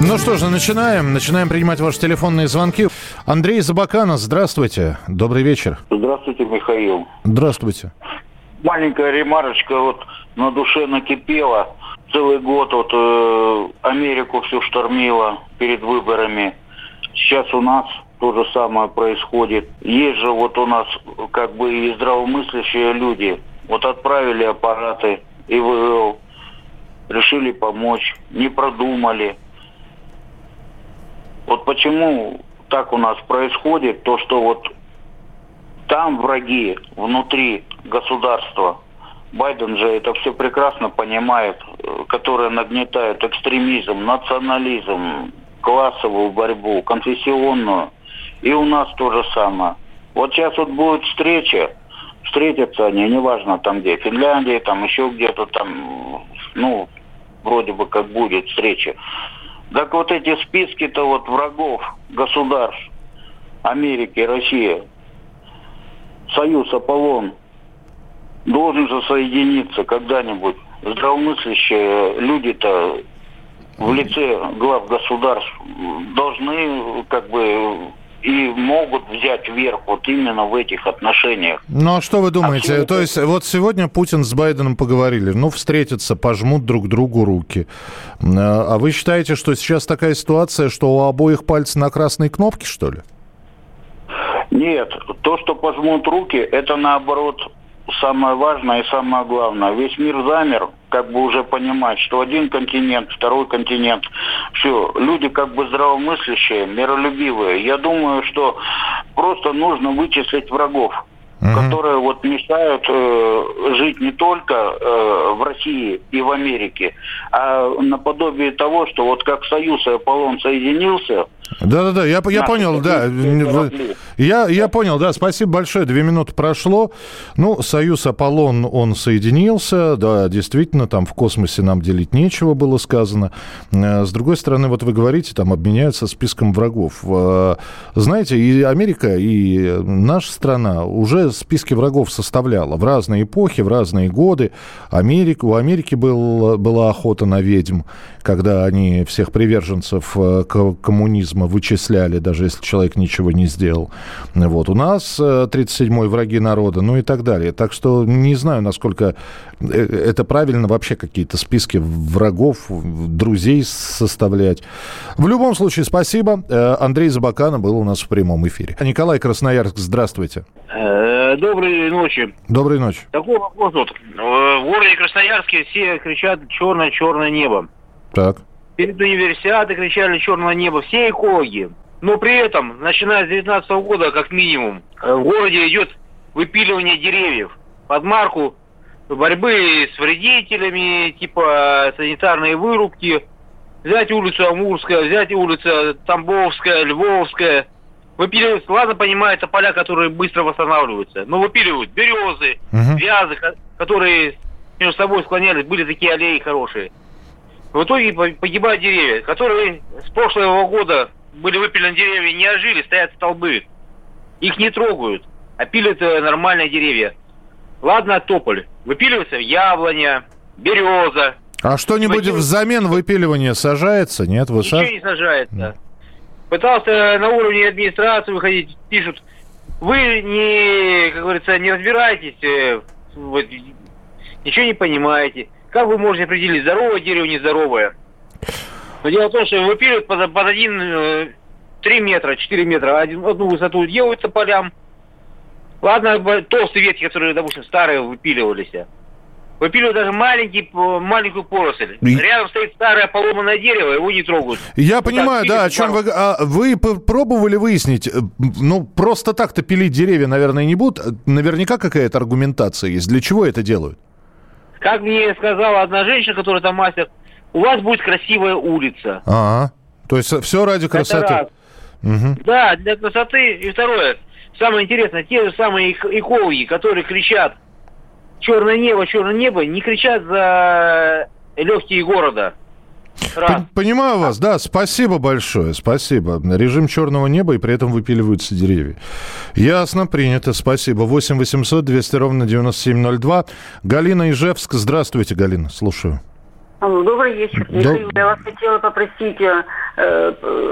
Ну что же, начинаем. Начинаем принимать ваши телефонные звонки. Андрей Забаканов, здравствуйте. Добрый вечер. Здравствуйте, Михаил. Здравствуйте. Маленькая ремарочка вот на душе накипела. Целый год вот э, Америку всю штормила перед выборами. Сейчас у нас то же самое происходит. Есть же вот у нас как бы и здравомыслящие люди. Вот отправили аппараты ИВЛ, решили помочь, не продумали. Вот почему так у нас происходит, то что вот там враги внутри государства, Байден же это все прекрасно понимает, э, которые нагнетают экстремизм, национализм, классовую борьбу, конфессионную. И у нас то же самое. Вот сейчас вот будет встреча, встретятся они, неважно там где, Финляндия, там еще где-то там, ну, вроде бы как будет встреча. Так вот эти списки-то вот врагов государств Америки, России, Союз Аполлон должен же соединиться когда-нибудь. Здравомыслящие люди-то в лице глав государств должны как бы и могут взять верх вот именно в этих отношениях. Ну а что вы думаете? А То есть вот сегодня Путин с Байденом поговорили, ну встретятся, пожмут друг другу руки. А вы считаете, что сейчас такая ситуация, что у обоих пальцы на красной кнопке, что ли? Нет, то, что пожмут руки, это наоборот самое важное и самое главное. Весь мир замер, как бы уже понимать, что один континент, второй континент, все, люди как бы здравомыслящие, миролюбивые. Я думаю, что просто нужно вычислить врагов угу. которые вот мешают э, жить не только э, в России и в Америке, а наподобие того, что вот как Союз и Аполлон соединился. Да-да-да, я, я понял, да. Я, я понял, да, спасибо большое, две минуты прошло. Ну, Союз Аполлон, он соединился, да, действительно, там в космосе нам делить нечего было сказано. Э, с другой стороны, вот вы говорите, там обменяются списком врагов. Э, знаете, и Америка, и наша страна уже списки врагов составляла в разные эпохи, в разные годы. Америка, у Америки был, была охота на ведьм, когда они всех приверженцев э, коммунизма вычисляли, даже если человек ничего не сделал. Вот. У нас 37-й э, враги народа, ну и так далее. Так что не знаю, насколько э, это правильно вообще какие-то списки врагов, друзей составлять. В любом случае, спасибо. Андрей Забакана был у нас в прямом эфире. Николай Красноярск, здравствуйте. Э, доброй ночи. Доброй ночи. Такой вопрос вот. В городе Красноярске все кричат «черное-черное небо». Так. Перед универсиадой кричали «черное небо». Все экологи. Но при этом, начиная с 2019 года, как минимум, э, в городе идет выпиливание деревьев под марку борьбы с вредителями, типа санитарные вырубки. Взять улицу Амурская, взять улицу Тамбовская, Львовская – выпиливаются, ладно, понимаю, это поля, которые быстро восстанавливаются, но выпиливают березы, uh вязы, которые между собой склонялись, были такие аллеи хорошие. В итоге погибают деревья, которые с прошлого года были выпилены деревья, не ожили, стоят столбы. Их не трогают, а пилят э, нормальные деревья. Ладно, тополь. Выпиливается яблоня, береза. А что-нибудь взамен выпиливания сажается? Нет, вы Ничего не сажается. Пытался на уровне администрации выходить, пишут, вы не, как говорится, не разбираетесь, э, вот, ничего не понимаете. Как вы можете определить, здоровое дерево, нездоровое? Но дело в том, что выпиливают под, под один, э, 3 метра, 4 метра, один, одну высоту делают полям. Ладно, толстые ветки, которые, допустим, старые выпиливались. Выпиливают даже маленький, маленькую поросль. И... Рядом стоит старое поломанное дерево, его не трогают. Я вот понимаю, да, о чем вы... А вы пробовали выяснить, э, ну, просто так-то пилить деревья, наверное, не будут. Наверняка какая-то аргументация есть. Для чего это делают? Как мне сказала одна женщина, которая там мастер, у вас будет красивая улица. А, то есть все ради красоты. Это раз. Угу. Да, для красоты. И второе, самое интересное, те же самые экологи, которые кричат черное небо, черное небо, не кричат за легкие города. Раз. Понимаю вас, да, спасибо большое, спасибо. Режим черного неба, и при этом выпиливаются деревья. Ясно, принято, спасибо. 8 800 200 ровно 9702. Галина Ижевск, здравствуйте, Галина, слушаю. Добрый вечер, Михаил. Я вас хотела попросить, э,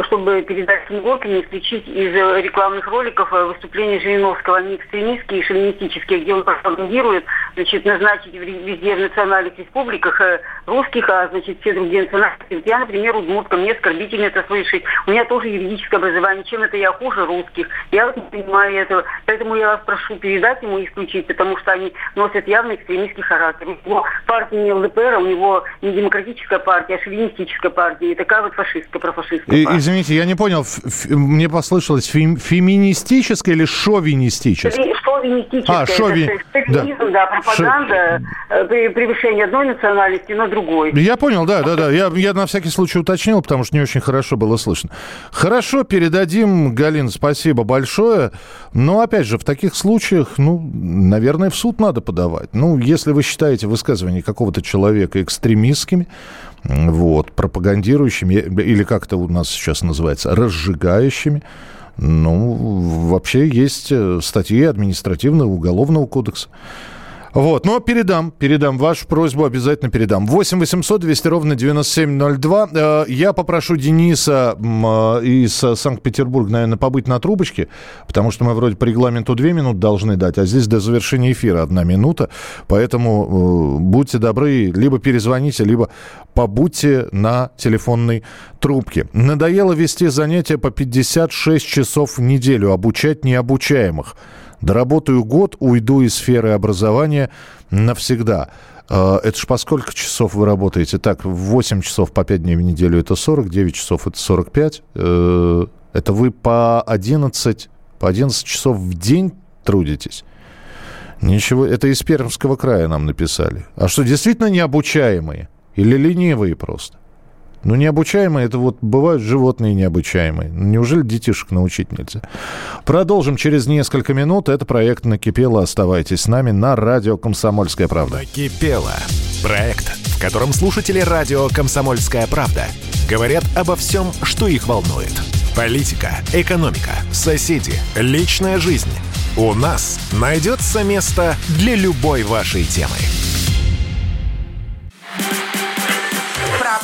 чтобы передать Снегурке не исключить из рекламных роликов э, выступления Жириновского. Они экстремистские и шовинистические, где он пропагандирует, значит, назначить везде в национальных республиках русских, а, значит, все другие национальности. Я, например, удмуртка, мне оскорбительно это слышать. У меня тоже юридическое образование. Чем это я хуже русских? Я вот не понимаю этого. Поэтому я вас прошу передать ему исключить, потому что они носят явно экстремистский характер. Него партия не ЛДПР, у него не демократическая партия, а шовинистическая партия. И такая вот фашистская, профашистская партия. Извините, я не понял, мне послышалось фем, феминистическая или шовинистическая? Шовинистическая. А, шови... Это да. да, пропаганда, Шо... Э, превышение одной национальности на другой. Я понял, да, да, да. Я, я на всякий случай уточнил, потому что не очень хорошо было слышно. Хорошо, передадим, Галин, спасибо большое. Но, опять же, в таких случаях, ну, наверное, в суд надо подавать. Ну, если вы считаете высказывание какого-то человека экстремистским, политическими, вот, пропагандирующими, или как это у нас сейчас называется, разжигающими. Ну, вообще есть э, статьи административного уголовного кодекса. Вот, но передам, передам вашу просьбу, обязательно передам. 8 800 200 ровно 9702. Э, я попрошу Дениса э, из Санкт-Петербурга, наверное, побыть на трубочке, потому что мы вроде по регламенту 2 минуты должны дать, а здесь до завершения эфира одна минута. Поэтому э, будьте добры, либо перезвоните, либо побудьте на телефонной трубке. Надоело вести занятия по 56 часов в неделю, обучать необучаемых. Доработаю год, уйду из сферы образования навсегда. А, это ж по сколько часов вы работаете? Так, 8 часов по 5 дней в неделю это 40, 9 часов это 45. Э, это вы по 11, по 11 часов в день трудитесь? Ничего, это из Пермского края нам написали. А что, действительно необучаемые? Или ленивые просто? Ну, необучаемые, это вот бывают животные необучаемые. Неужели детишек научить нельзя? Продолжим через несколько минут. Это проект «Накипело». Оставайтесь с нами на радио «Комсомольская правда». «Накипело». Проект, в котором слушатели радио «Комсомольская правда» говорят обо всем, что их волнует. Политика, экономика, соседи, личная жизнь. У нас найдется место для любой вашей темы.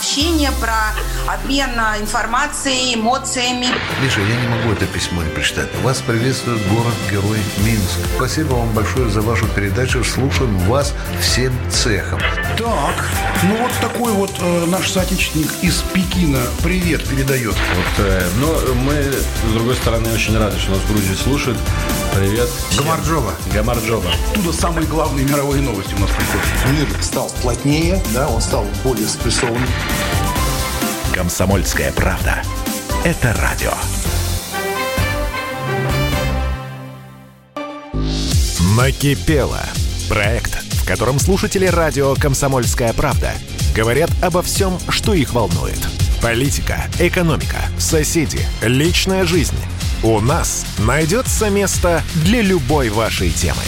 Общение, про обмен информацией, эмоциями. Миша, я не могу это письмо не прочитать. Вас приветствует город-герой Минск. Спасибо вам большое за вашу передачу. Слушаем вас всем цехом. Так, ну вот такой вот э, наш соотечественник из Пекина привет передает. Вот, э, но мы, с другой стороны, очень рады, что нас в Грузии слушают. Привет. Гамарджова. Гамарджова. Оттуда самые главные мировые новости у нас приходят. Мир стал плотнее, да, он стал более спрессованным. Комсомольская правда. Это радио. Накипело. Проект, в котором слушатели радио «Комсомольская правда» говорят обо всем, что их волнует. Политика, экономика, соседи, личная жизнь – у нас найдется место для любой вашей темы.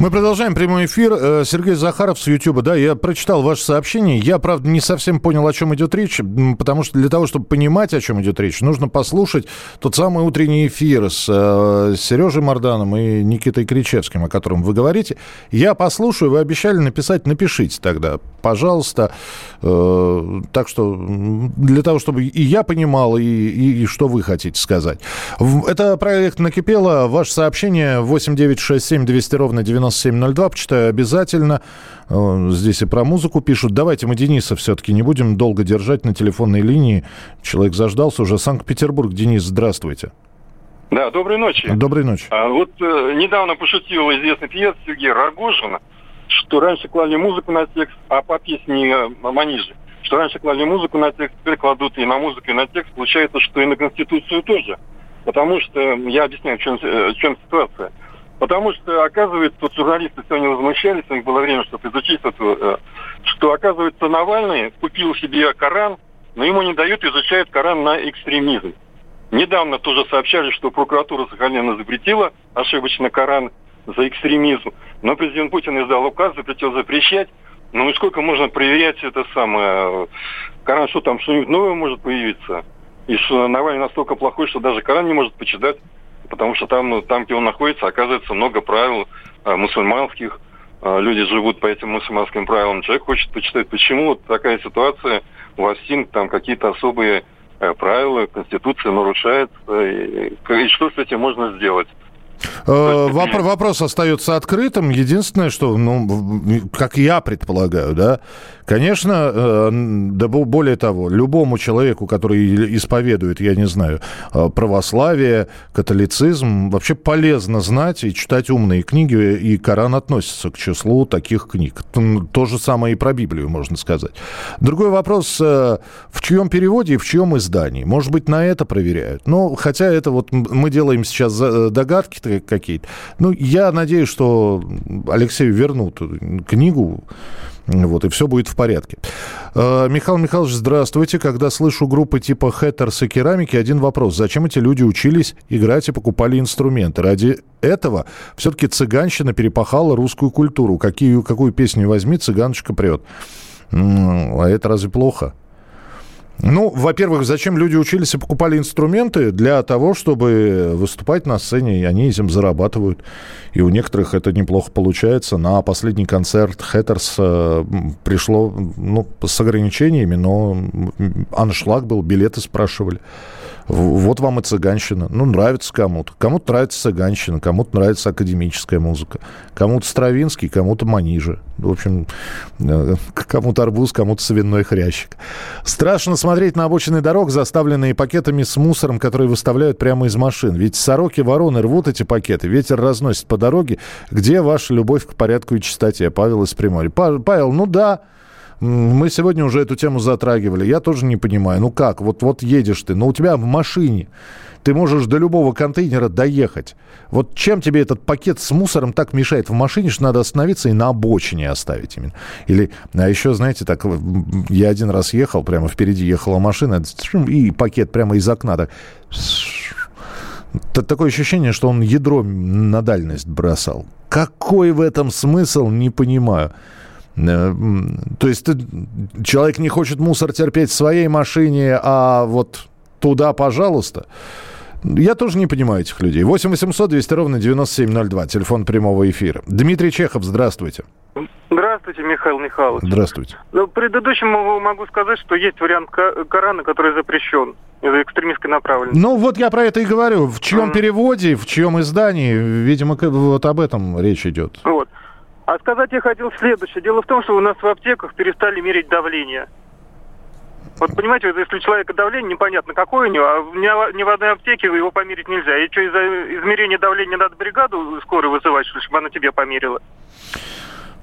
Мы продолжаем прямой эфир. Э, Сергей Захаров с YouTube. Да, я прочитал ваше сообщение. Я, правда, не совсем понял, о чем идет речь, потому что для того, чтобы понимать, о чем идет речь, нужно послушать тот самый утренний эфир с э, Сережей Марданом и Никитой Кричевским, о котором вы говорите. Я послушаю, вы обещали написать, напишите тогда, пожалуйста. Э, так что для того, чтобы и я понимал, и, и, и что вы хотите сказать. Это проект «Накипело». Ваше сообщение 8967 200 ровно 90 9702, почитаю обязательно. Э, здесь и про музыку пишут. Давайте мы Дениса все-таки не будем долго держать на телефонной линии. Человек заждался уже. Санкт-Петербург. Денис, здравствуйте. Да, доброй ночи. Доброй ночи. А, вот э, недавно пошутил известный певец Сергей Рогожин, что раньше клали музыку на текст, а по песне э, Манижи, что раньше клали музыку на текст, теперь кладут и на музыку, и на текст. Получается, что и на Конституцию тоже. Потому что, я объясняю, в чем, в чем ситуация. Потому что, оказывается, тут журналисты сегодня возмущались, у них было время, чтобы изучить это, э, что, оказывается, Навальный купил себе Коран, но ему не дают, изучать Коран на экстремизм. Недавно тоже сообщали, что прокуратура Сахалина запретила ошибочно Коран за экстремизм, но президент Путин издал указ, запретил запрещать. Ну и сколько можно проверять это самое? Коран, что там, что-нибудь новое может появиться? И что Навальный настолько плохой, что даже Коран не может почитать потому что там, ну, там, где он находится, оказывается много правил э, мусульманских. Э, люди живут по этим мусульманским правилам. Человек хочет почитать, почему вот такая ситуация у вас там какие-то особые э, правила, конституция нарушается, и, и что с этим можно сделать. Э, вопрос, вопрос остается открытым. Единственное, что, ну, как я предполагаю, да, конечно, э, да более того, любому человеку, который исповедует, я не знаю, э, православие, католицизм, вообще полезно знать и читать умные книги, и Коран относится к числу таких книг. То же самое и про Библию, можно сказать. Другой вопрос, в чьем переводе и в чьем издании? Может быть, на это проверяют. Но хотя это вот мы делаем сейчас догадки, какие-то. Ну, я надеюсь, что Алексею вернут книгу, вот, и все будет в порядке. Э, Михаил Михайлович, здравствуйте. Когда слышу группы типа Хэттерс и Керамики, один вопрос. Зачем эти люди учились играть и покупали инструменты? Ради этого все-таки цыганщина перепахала русскую культуру. Какие, какую песню возьми, цыганочка прет. А это разве плохо? Ну, во-первых, зачем люди учились и покупали инструменты? Для того, чтобы выступать на сцене, и они этим зарабатывают. И у некоторых это неплохо получается. На последний концерт Хэттерс пришло ну, с ограничениями, но аншлаг был, билеты спрашивали. Вот вам и цыганщина. Ну, нравится кому-то. Кому-то нравится цыганщина, кому-то нравится академическая музыка. Кому-то Стравинский, кому-то Манижа. В общем, э, кому-то арбуз, кому-то свиной хрящик. Страшно смотреть на обочины дорог, заставленные пакетами с мусором, которые выставляют прямо из машин. Ведь сороки, вороны рвут эти пакеты, ветер разносит по дороге. Где ваша любовь к порядку и чистоте? Павел из Приморья. Павел, ну да, мы сегодня уже эту тему затрагивали. Я тоже не понимаю. Ну как? Вот, вот едешь ты, но у тебя в машине. Ты можешь до любого контейнера доехать. Вот чем тебе этот пакет с мусором так мешает в машине, что надо остановиться и на обочине оставить именно. Или, а еще, знаете, так, я один раз ехал, прямо впереди ехала машина, и пакет прямо из окна так Такое ощущение, что он ядро на дальность бросал. Какой в этом смысл, не понимаю. Э, то есть человек не хочет мусор терпеть в своей машине, а вот туда, пожалуйста. Я тоже не понимаю этих людей. 8 800 200 ровно 9702, телефон прямого эфира. Дмитрий Чехов, здравствуйте. Здравствуйте, Михаил Михайлович. Здравствуйте. Ну, предыдущему могу сказать, что есть вариант Корана, который запрещен из-за экстремистской направленности. Ну, вот я про это и говорю. В чьем mm. переводе, в чьем издании, видимо, вот об этом речь идет. Вот. А сказать я хотел следующее. Дело в том, что у нас в аптеках перестали мерить давление. Вот понимаете, если у человека давление непонятно какое у него, а ни, ни в одной аптеке его померить нельзя. И что, из-за измерения давления надо бригаду скорую вызывать, чтобы она тебе померила?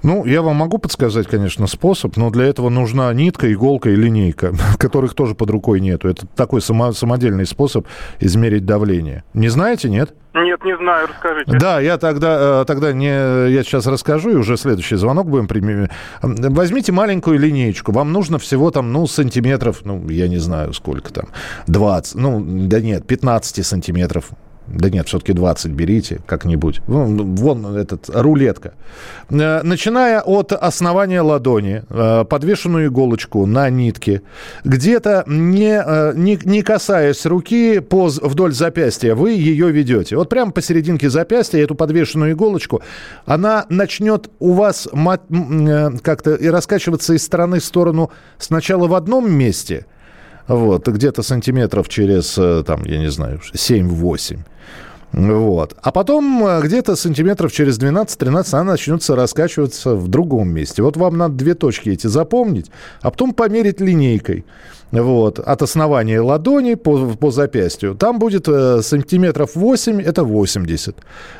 Ну, я вам могу подсказать, конечно, способ, но для этого нужна нитка, иголка и линейка, которых тоже под рукой нету. Это такой само, самодельный способ измерить давление. Не знаете, нет? Нет, не знаю, расскажите. Да, я тогда, э, тогда не, я сейчас расскажу, и уже следующий звонок будем применять. Возьмите маленькую линеечку, вам нужно всего там, ну, сантиметров, ну, я не знаю, сколько там, 20, ну, да нет, 15 сантиметров да нет, все-таки 20 берите как-нибудь. Вон, вон этот, рулетка. Э, начиная от основания ладони, э, подвешенную иголочку на нитке, где-то не, э, не, не касаясь руки по, вдоль запястья, вы ее ведете. Вот прямо посерединке запястья эту подвешенную иголочку, она начнет у вас как-то и раскачиваться из стороны в сторону сначала в одном месте – вот, где-то сантиметров через, там, я не знаю, 7-8. Вот. А потом э, где-то сантиметров через 12-13 она начнется раскачиваться в другом месте. Вот вам надо две точки эти запомнить, а потом померить линейкой. Вот, от основания ладони по, по запястью, там будет э, сантиметров 8, это 80.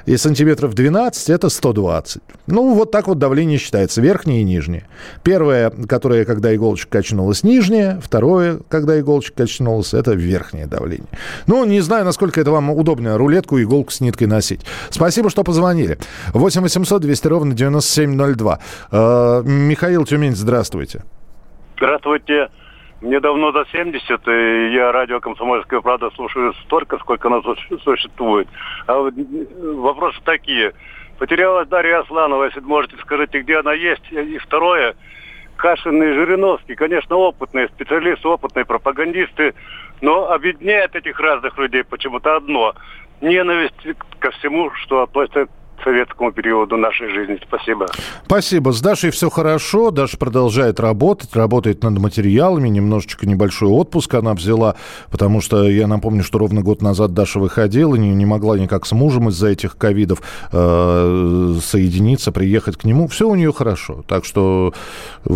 И сантиметров 12, это 120. Ну, вот так вот давление считается, верхнее и нижнее. Первое, которое, когда иголочка качнулась, нижнее. Второе, когда иголочка качнулась, это верхнее давление. Ну, не знаю, насколько это вам удобно, рулетку, иголку с ниткой носить. Спасибо, что позвонили. 8 800 200 ровно 9702. Э, Михаил Тюмень, здравствуйте. Здравствуйте. Мне давно за 70, и я радио «Комсомольская правда» слушаю столько, сколько оно существует. А вот вопросы такие. Потерялась Дарья Асланова, если можете, скажите, где она есть. И второе, Кашин и Жириновский, конечно, опытные специалисты, опытные пропагандисты, но объединяет этих разных людей почему-то одно – ненависть ко всему, что относится советскому периоду нашей жизни. Спасибо. Спасибо. С Дашей все хорошо. Даша продолжает работать, работает над материалами. Немножечко небольшой отпуск она взяла, потому что я напомню, что ровно год назад Даша выходила, не, не могла никак с мужем из-за этих ковидов э, соединиться, приехать к нему. Все у нее хорошо. Так что э,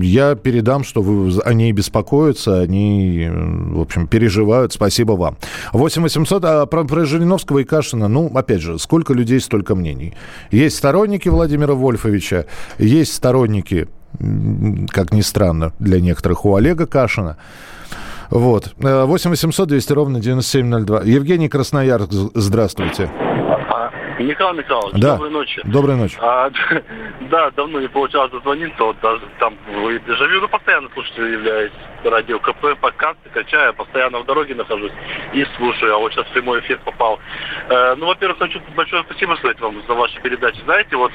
я передам, что вы, они беспокоятся, они, в общем, переживают. Спасибо вам. 8 800, а про, про Жириновского и Кашина, ну, опять же, сколько сколько людей, столько мнений. Есть сторонники Владимира Вольфовича, есть сторонники, как ни странно, для некоторых у Олега Кашина. Вот. 8 800 200 ровно 9702. Евгений Красноярск, здравствуйте. Михаил Михайлович, да. доброй ночи. Доброй ночи. А, да, давно не получалось дозвониться, вот даже там в Дежавю, ну, постоянно слушатель являюсь радио КП, подкасты качаю, постоянно в дороге нахожусь и слушаю, а вот сейчас прямой эфир попал. Э, ну, во-первых, хочу большое спасибо сказать вам за ваши передачи. Знаете, вот,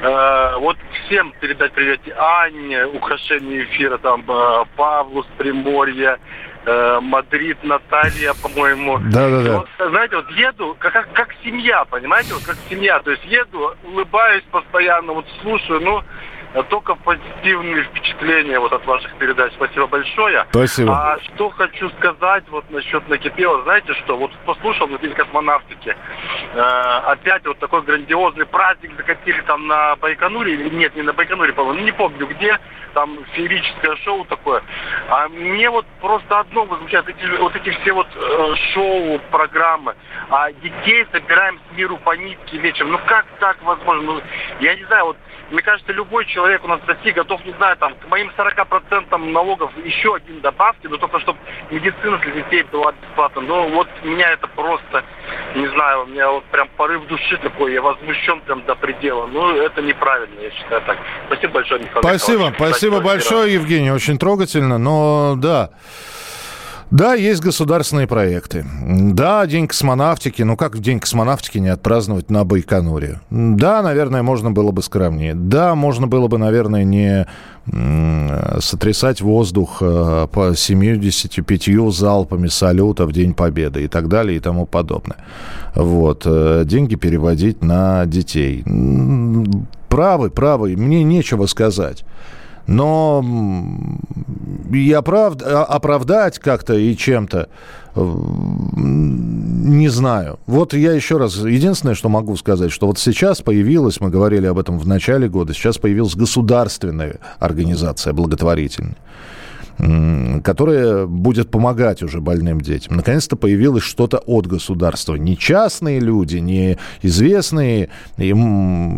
э, вот всем передать привет Анне, украшение эфира, там, э, Павлу с Приморья, э, Мадрид, Наталья, по-моему. Да, да, да. Вот, знаете, вот еду, как, как, как семья, понимаете, вот как семья. То есть еду, улыбаюсь постоянно, вот слушаю, ну, только позитивные впечатления вот от ваших передач. Спасибо большое. Спасибо. А что хочу сказать вот насчет накипело, знаете что, вот послушал на День космонавтики, э, опять вот такой грандиозный праздник закатили там на Байконуре, или нет, не на Байконуре, по-моему, не помню где, там феерическое шоу такое. А мне вот просто одно возмущает, эти, вот эти все вот э, шоу, программы, а детей собираем с миру по нитке вечером. Ну как так возможно? Ну, я не знаю, вот мне кажется, любой человек у нас в России готов, не знаю, там, к моим 40% налогов еще один добавьте, но только чтобы медицина для детей была бесплатна. Ну, вот меня это просто, не знаю, у меня вот прям порыв души такой, я возмущен прям до предела. Ну, это неправильно, я считаю так. Спасибо большое, Михаил Спасибо, Михайлович. спасибо большое, Евгений, очень трогательно, но да. Да, есть государственные проекты. Да, День космонавтики. Ну, как в День космонавтики не отпраздновать на Байконуре? Да, наверное, можно было бы скромнее. Да, можно было бы, наверное, не сотрясать воздух э, по 75 залпами салюта в День Победы и так далее и тому подобное. Вот. Э, деньги переводить на детей. Правы, правы. Мне нечего сказать. Но и оправд... А, оправдать как-то и чем-то не знаю. Вот я еще раз, единственное, что могу сказать, что вот сейчас появилась, мы говорили об этом в начале года, сейчас появилась государственная организация благотворительная которая будет помогать уже больным детям. Наконец-то появилось что-то от государства. Не частные люди, не известные и,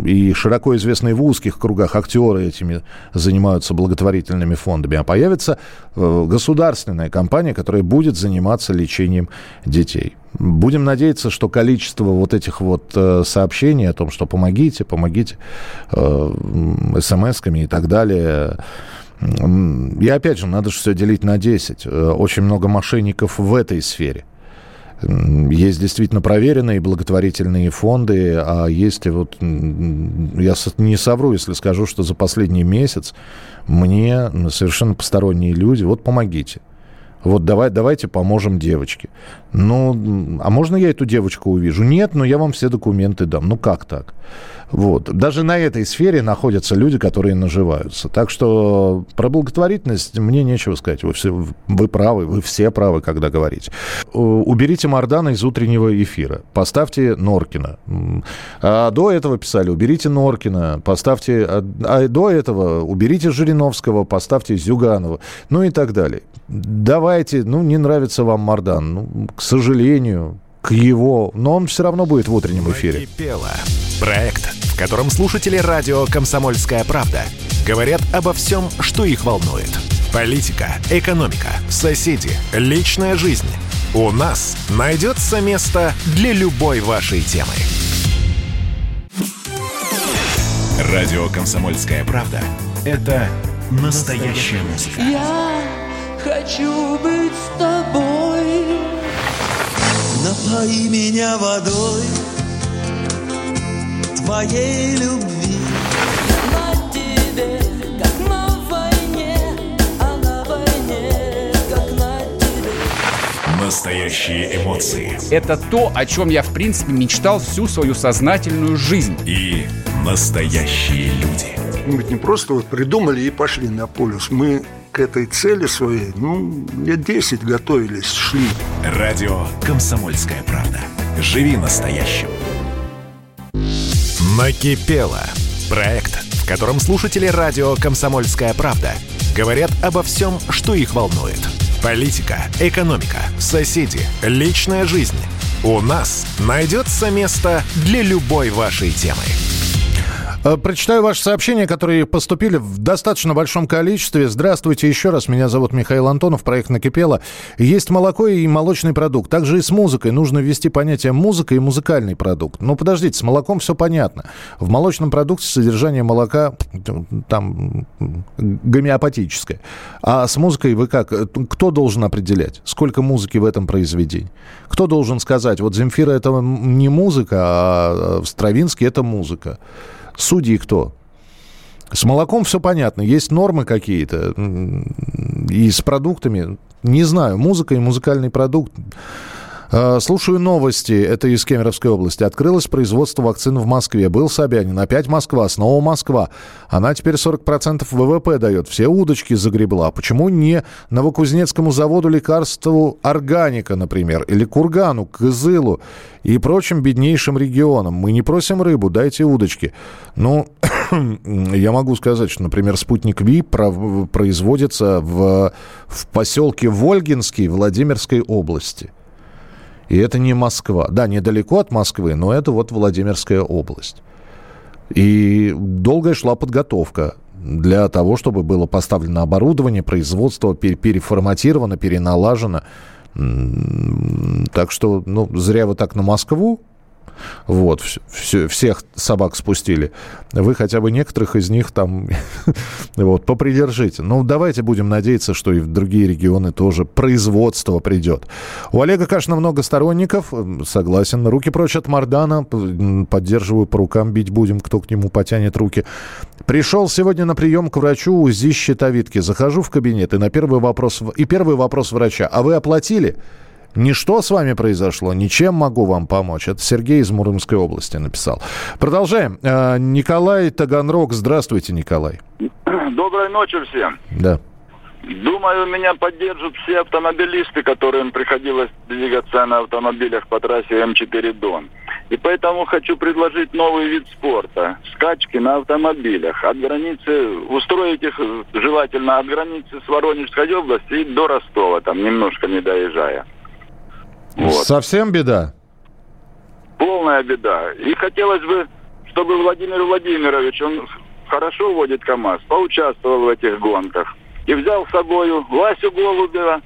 и широко известные в узких кругах актеры этими занимаются благотворительными фондами, а появится э, государственная компания, которая будет заниматься лечением детей. Будем надеяться, что количество вот этих вот э, сообщений о том, что помогите, помогите э, смс-ками и так далее, и опять же, надо же все делить на 10. Э, очень много мошенников в этой сфере. Есть действительно проверенные благотворительные фонды, а есть вот... Я не совру, если скажу, что за последний месяц мне совершенно посторонние люди... Вот помогите. Вот давай, давайте поможем девочке. Ну, а можно я эту девочку увижу? Нет, но я вам все документы дам. Ну, как так? Вот. Даже на этой сфере находятся люди, которые наживаются. Так что про благотворительность мне нечего сказать. Вы, все, вы правы, вы все правы, когда говорите. Уберите Мардана из утреннего эфира. Поставьте Норкина. А до этого писали, уберите Норкина, поставьте... А, а до этого уберите Жириновского, поставьте Зюганова. Ну и так далее. Давайте, ну, не нравится вам Мардан. Ну, к сожалению, к его... Но он все равно будет в утреннем эфире. Накипело. Проект, в котором слушатели радио «Комсомольская правда» говорят обо всем, что их волнует. Политика, экономика, соседи, личная жизнь. У нас найдется место для любой вашей темы. Радио «Комсомольская правда» — это настоящая музыка. Я хочу быть с тобой. Напои меня водой твоей любви. На тебе, как на войне, а на войне, как на тебе. Настоящие эмоции. Это то, о чем я, в принципе, мечтал всю свою сознательную жизнь. И настоящие люди. Мы ведь не просто вот придумали и пошли на полюс. Мы к этой цели своей, ну, лет 10 готовились, шли. Радио «Комсомольская правда». Живи настоящим. Накипело. Проект, в котором слушатели радио «Комсомольская правда» говорят обо всем, что их волнует. Политика, экономика, соседи, личная жизнь. У нас найдется место для любой вашей темы. Э, прочитаю ваши сообщения, которые поступили в достаточно большом количестве. Здравствуйте еще раз. Меня зовут Михаил Антонов. Проект «Накипело». Есть молоко и молочный продукт. Также и с музыкой. Нужно ввести понятие музыка и музыкальный продукт. Ну, подождите, с молоком все понятно. В молочном продукте содержание молока там гомеопатическое. А с музыкой вы как? Кто должен определять, сколько музыки в этом произведении? Кто должен сказать, вот Земфира это не музыка, а Стравинский это музыка? Судьи кто? С молоком все понятно. Есть нормы какие-то. И с продуктами. Не знаю. Музыка и музыкальный продукт. А, слушаю новости. Это из Кемеровской области. Открылось производство вакцин в Москве. Был Собянин. Опять Москва. Снова Москва. Она теперь 40% ВВП дает. Все удочки загребла. Почему не Новокузнецкому заводу лекарству органика, например, или Кургану, Кызылу и прочим беднейшим регионам? Мы не просим рыбу, дайте удочки. Ну, я могу сказать, что, например, спутник Ви производится в, в поселке Вольгинский Владимирской области. И это не Москва. Да, недалеко от Москвы, но это вот Владимирская область. И долгая шла подготовка для того, чтобы было поставлено оборудование, производство переформатировано, переналажено. Так что, ну, зря вы так на Москву вот, все, всех собак спустили. Вы хотя бы некоторых из них там вот, попридержите. Ну, давайте будем надеяться, что и в другие регионы тоже производство придет. У Олега, конечно, много сторонников. Согласен. Руки прочь от Мардана. Поддерживаю, по рукам бить будем, кто к нему потянет руки. Пришел сегодня на прием к врачу УЗИ щитовидки. Захожу в кабинет и на первый вопрос, и первый вопрос врача. А вы оплатили? Ничто с вами произошло, ничем могу вам помочь. Это Сергей из Муромской области написал. Продолжаем. Э, Николай Таганрог. Здравствуйте, Николай. Доброй ночи всем. Да. Думаю, меня поддержат все автомобилисты, которым приходилось двигаться на автомобилях по трассе М4 Дон. И поэтому хочу предложить новый вид спорта. Скачки на автомобилях. От границы, устроить их желательно от границы с Воронежской области и до Ростова, там немножко не доезжая. Вот. Совсем беда? Полная беда. И хотелось бы, чтобы Владимир Владимирович, он хорошо водит КАМАЗ, поучаствовал в этих гонках. И взял с собой Васю Голубева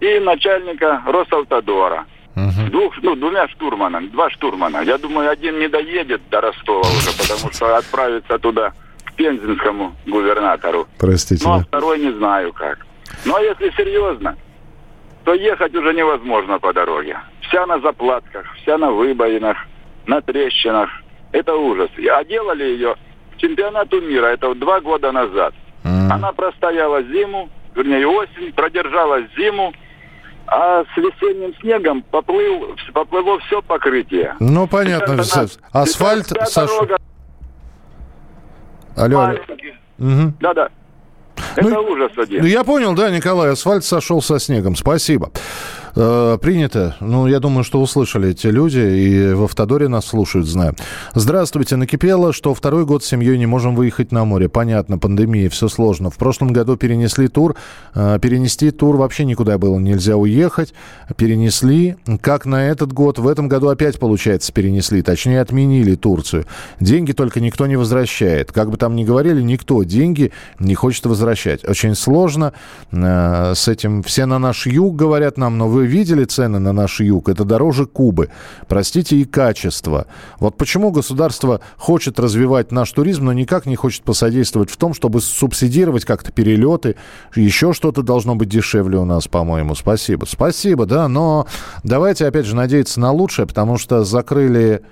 и начальника Росавтодора. Угу. Двух, ну, двумя штурманами, два штурмана. Я думаю, один не доедет до Ростова уже, потому что отправится туда к пензенскому губернатору. Простите. Ну, а второй не знаю как. Ну, а если серьезно, то ехать уже невозможно по дороге. Вся на заплатках, вся на выбоинах, на трещинах. Это ужас. А делали ее чемпионату мира, это два года назад. Mm. Она простояла зиму, вернее осень, продержалась зиму, а с весенним снегом поплыл, поплыло все покрытие. Ну, понятно. Сейчас Асфальт сош... дорога Алло, алло. Мгм. Да-да. Это ужас один. Ну, я понял, да, Николай, асфальт сошел со снегом. Спасибо. Э, принято. Ну, я думаю, что услышали эти люди, и в Автодоре нас слушают, знаю. Здравствуйте. Накипело, что второй год с семьей не можем выехать на море. Понятно, пандемия, все сложно. В прошлом году перенесли тур. Э, перенести тур вообще никуда было нельзя уехать. Перенесли. Как на этот год? В этом году опять, получается, перенесли. Точнее, отменили Турцию. Деньги только никто не возвращает. Как бы там ни говорили, никто деньги не хочет возвращать. Очень сложно э, с этим. Все на наш юг говорят нам, но вы видели цены на наш юг? Это дороже Кубы. Простите, и качество. Вот почему государство хочет развивать наш туризм, но никак не хочет посодействовать в том, чтобы субсидировать как-то перелеты. Еще что-то должно быть дешевле у нас, по-моему. Спасибо. Спасибо, да, но давайте опять же надеяться на лучшее, потому что закрыли,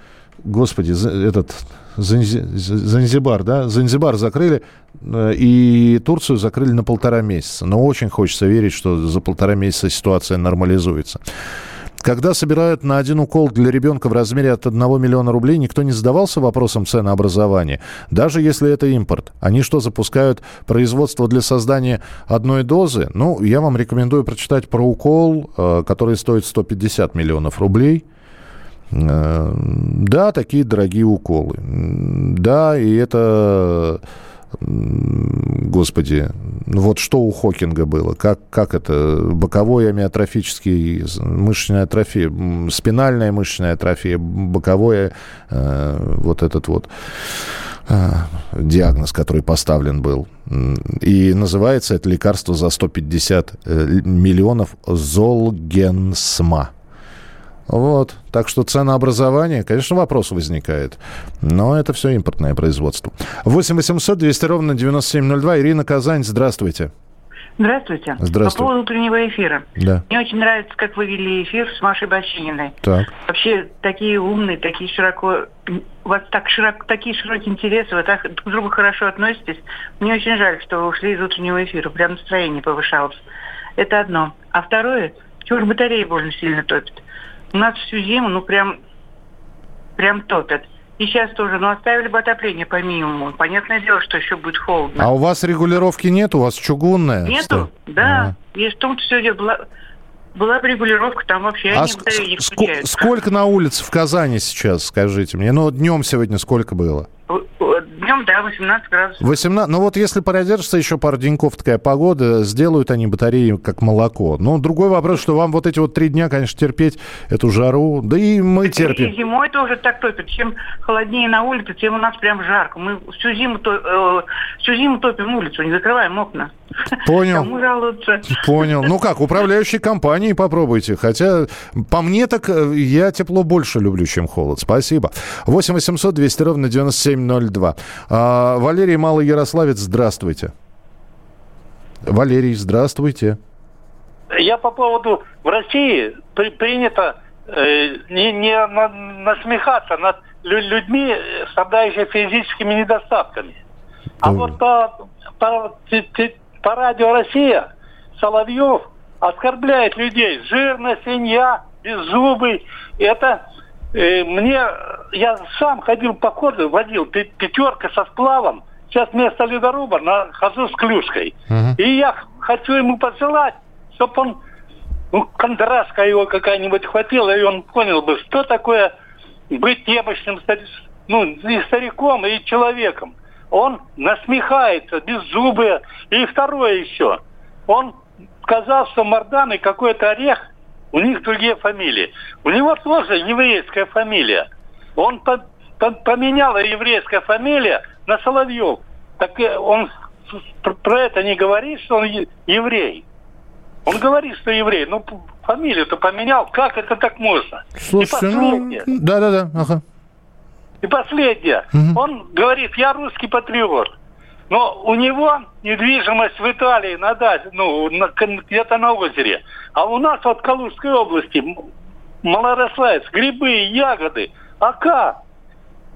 господи, этот Занзибар, да, Занзибар закрыли, э, и Турцию закрыли на полтора месяца. Но очень хочется верить, что за полтора месяца ситуация нормализуется. Когда собирают на один укол для ребенка в размере от 1 миллиона рублей, никто не задавался вопросом ценообразования, даже если это импорт. Они что, запускают производство для создания одной дозы? Ну, я вам рекомендую прочитать про укол, э, который стоит 150 миллионов рублей. Э, Да, такие дорогие уколы. Да, и это, господи, ну вот что у Хокинга было? Как, как это? Боковой амиотрофический, мышечная атрофия, спинальная мышечная атрофия, боковое, э, вот этот вот э, диагноз, который поставлен был. И называется это лекарство за 150 э, миллионов Золгенсма. Вот. Так что ценообразование, конечно, вопрос возникает. Но это все импортное производство. 8 800 200 ровно 9702. Ирина Казань, здравствуйте. Здравствуйте. Здравствуйте. По поводу утреннего эфира. Да. Мне очень нравится, как вы вели эфир с Машей Бочининой. Так. Вообще такие умные, такие широко... У вас так широко, такие широкие интересы, вы так друг к другу хорошо относитесь. Мне очень жаль, что вы ушли из утреннего эфира. Прям настроение повышалось. Это одно. А второе, чего же батареи больно сильно топят? У нас всю зиму, ну прям, прям топят. И сейчас тоже, ну оставили бы отопление по минимуму. Понятное дело, что еще будет холодно. А у вас регулировки нет? У вас чугунная? Нету? Да. И в том-то все дело. Была, была бы регулировка, там вообще А они ск- не ск- включают. сколько на улице в Казани сейчас, скажите мне? Ну, днем сегодня сколько было? Днем, да, 18 градусов. 18. Ну вот если продержится еще пару деньков такая погода, сделают они батареи как молоко. Ну, другой вопрос, что вам вот эти вот три дня, конечно, терпеть эту жару. Да и мы И терпим. зимой тоже так топит. Чем холоднее на улице, тем у нас прям жарко. Мы всю зиму, то, э, всю зиму топим улицу, не закрываем окна. Понял. Кому жалуются? Понял. Ну как, управляющие компании попробуйте. Хотя, по мне так, э, я тепло больше люблю, чем холод. Спасибо. 8 800 200 ровно 9702. А, Валерий Малый Ярославец, здравствуйте. Валерий, здравствуйте. Я по поводу в России при- принято э, не, не на- насмехаться над лю- людьми, страдающими физическими недостатками. А вот по, по, по радио Россия Соловьев оскорбляет людей. Жирная свинья, беззубый. Это мне... Я сам ходил по ходу, водил пятерка со сплавом. Сейчас вместо ледоруба на, хожу с клюшкой. И я хочу ему посылать, чтобы он, ну, кондрашка его какая-нибудь хватила, и он понял бы, что такое быть немощным, ну, и стариком, и человеком. Он насмехается, беззубые. И второе еще. Он сказал, что Мардан и какой-то орех, у них другие фамилии. У него тоже еврейская фамилия. Он по- по- поменял еврейская фамилия на Соловьев. Так э, он про это не говорит, что он еврей. Он говорит, что еврей. Ну, фамилию-то поменял. Как это так можно? Слушайте, и ну, последнее. да-да-да, ага. И последнее. Он говорит, я русский патриот. Но у него недвижимость в Италии, на даче, ну, на- где-то на озере. А у нас вот в Калужской области Малорославец, грибы, ягоды. А как?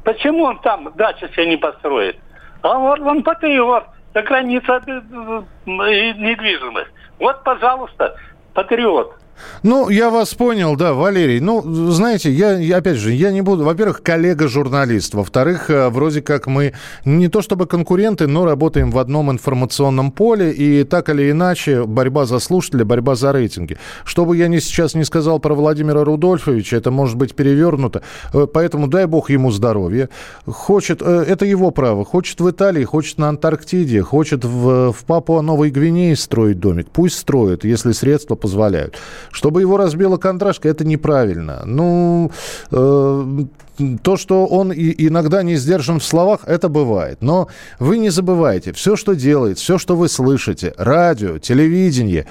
Почему он там дачу себе не построит? А вот он патриот, за граница э, э, недвижимость. Вот, пожалуйста, патриот. Ну, я вас понял, да, Валерий. Ну, знаете, я, я опять же, я не буду... Во-первых, коллега-журналист. Во-вторых, э, вроде как мы не то чтобы конкуренты, но работаем в одном информационном поле. И так или иначе, борьба за слушателя, борьба за рейтинги. Что бы я ни сейчас не сказал про Владимира Рудольфовича, это может быть перевернуто. Э, Поэтому дай бог ему здоровья. Хочет... э, Это его право. Хочет в Италии, хочет на Антарктиде, хочет в, в Папуа-Новой Гвинее строить домик. Пусть строит, если средства позволяют. Чтобы его разбила контрашка, это неправильно. Ну, э, то, что он и иногда не сдержан в словах, это бывает. Но вы не забывайте, все, что делает, все, что вы слышите, радио, телевидение,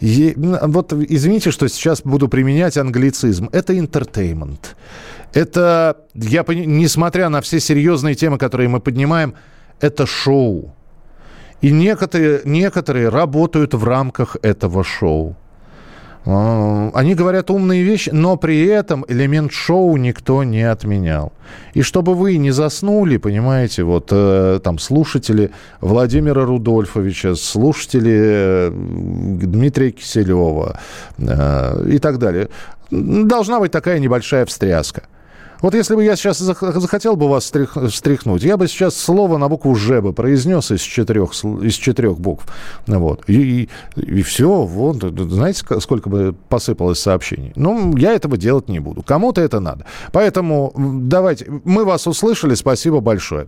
е- вот извините, что сейчас буду применять англицизм, это интертеймент. Это, я, несмотря на все серьезные темы, которые мы поднимаем, это шоу. И некоторые, некоторые работают в рамках этого шоу. А, Они говорят умные вещи, но при этом элемент шоу никто не отменял. И чтобы вы не заснули, понимаете, вот э, там слушатели Владимира Рудольфовича, слушатели э, Дмитрия Киселева э, и так далее, должна быть такая небольшая встряска. Вот если бы я сейчас зах- захотел бы вас встряхнуть, я бы сейчас слово на букву «Ж» бы произнес из четырех, из четырех букв. Вот. И, и, все, вот, знаете, сколько бы посыпалось сообщений? Ну, я этого делать не буду. Кому-то это надо. Поэтому давайте, мы вас услышали, спасибо большое.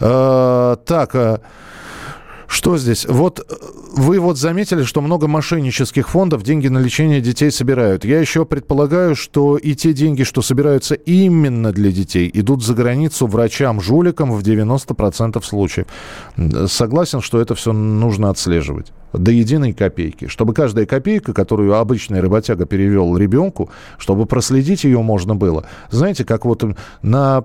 Э, так, э, что здесь? Вот э, вы вот заметили, что много мошеннических фондов деньги на лечение детей собирают. Я еще предполагаю, что и те деньги, что собираются именно для детей, идут за границу врачам-жуликам в 90% случаев. М, Согласен, что это все нужно отслеживать до единой копейки. Чтобы каждая копейка, которую обычный работяга перевел ребенку, чтобы проследить ее можно было. Знаете, как вот на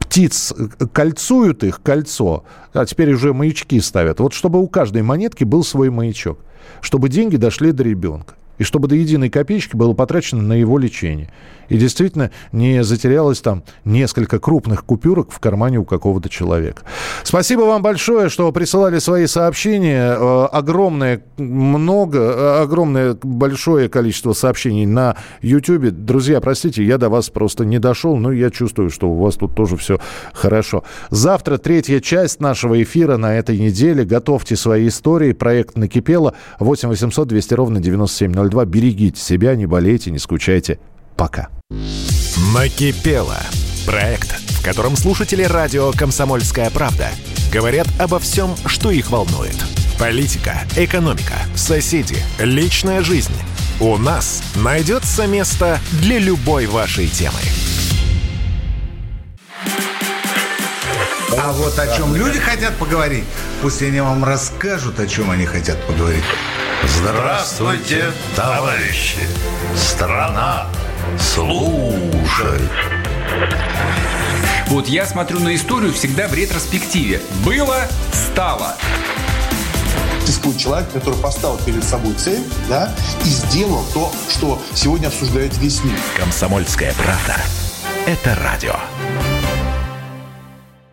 птиц кольцуют их, кольцо, а теперь уже маячки ставят. Вот чтобы у каждой монетки был свой маячок. Чтобы деньги дошли до ребенка. И чтобы до единой копеечки было потрачено на его лечение. И действительно не затерялось там несколько крупных купюрок в кармане у какого-то человека. Спасибо вам большое, что присылали свои сообщения. Э, Огромное, много, э, огромное большое количество сообщений на YouTube. Друзья, простите, я до вас просто не дошел, но я чувствую, что у вас тут тоже все хорошо. Завтра третья часть нашего эфира на этой неделе. Готовьте свои истории. Проект «Накипело». 8 800 200 ровно 9702. Берегите себя, не болейте, не скучайте. Пока. Накипело. Проект, в котором слушатели радио «Комсомольская правда» говорят обо всем, что их волнует. Политика, экономика, соседи, личная жизнь. У нас найдется место для любой вашей темы. А вот о чем люди хотят поговорить, пусть они вам расскажут, о чем они хотят поговорить. Здравствуйте, товарищи! Страна служит! Вот я смотрю на историю всегда в ретроспективе. Было, стало. Существует человек, который поставил перед собой цель, да, и сделал то, что сегодня обсуждает весь мир. Комсомольская правда. Это радио.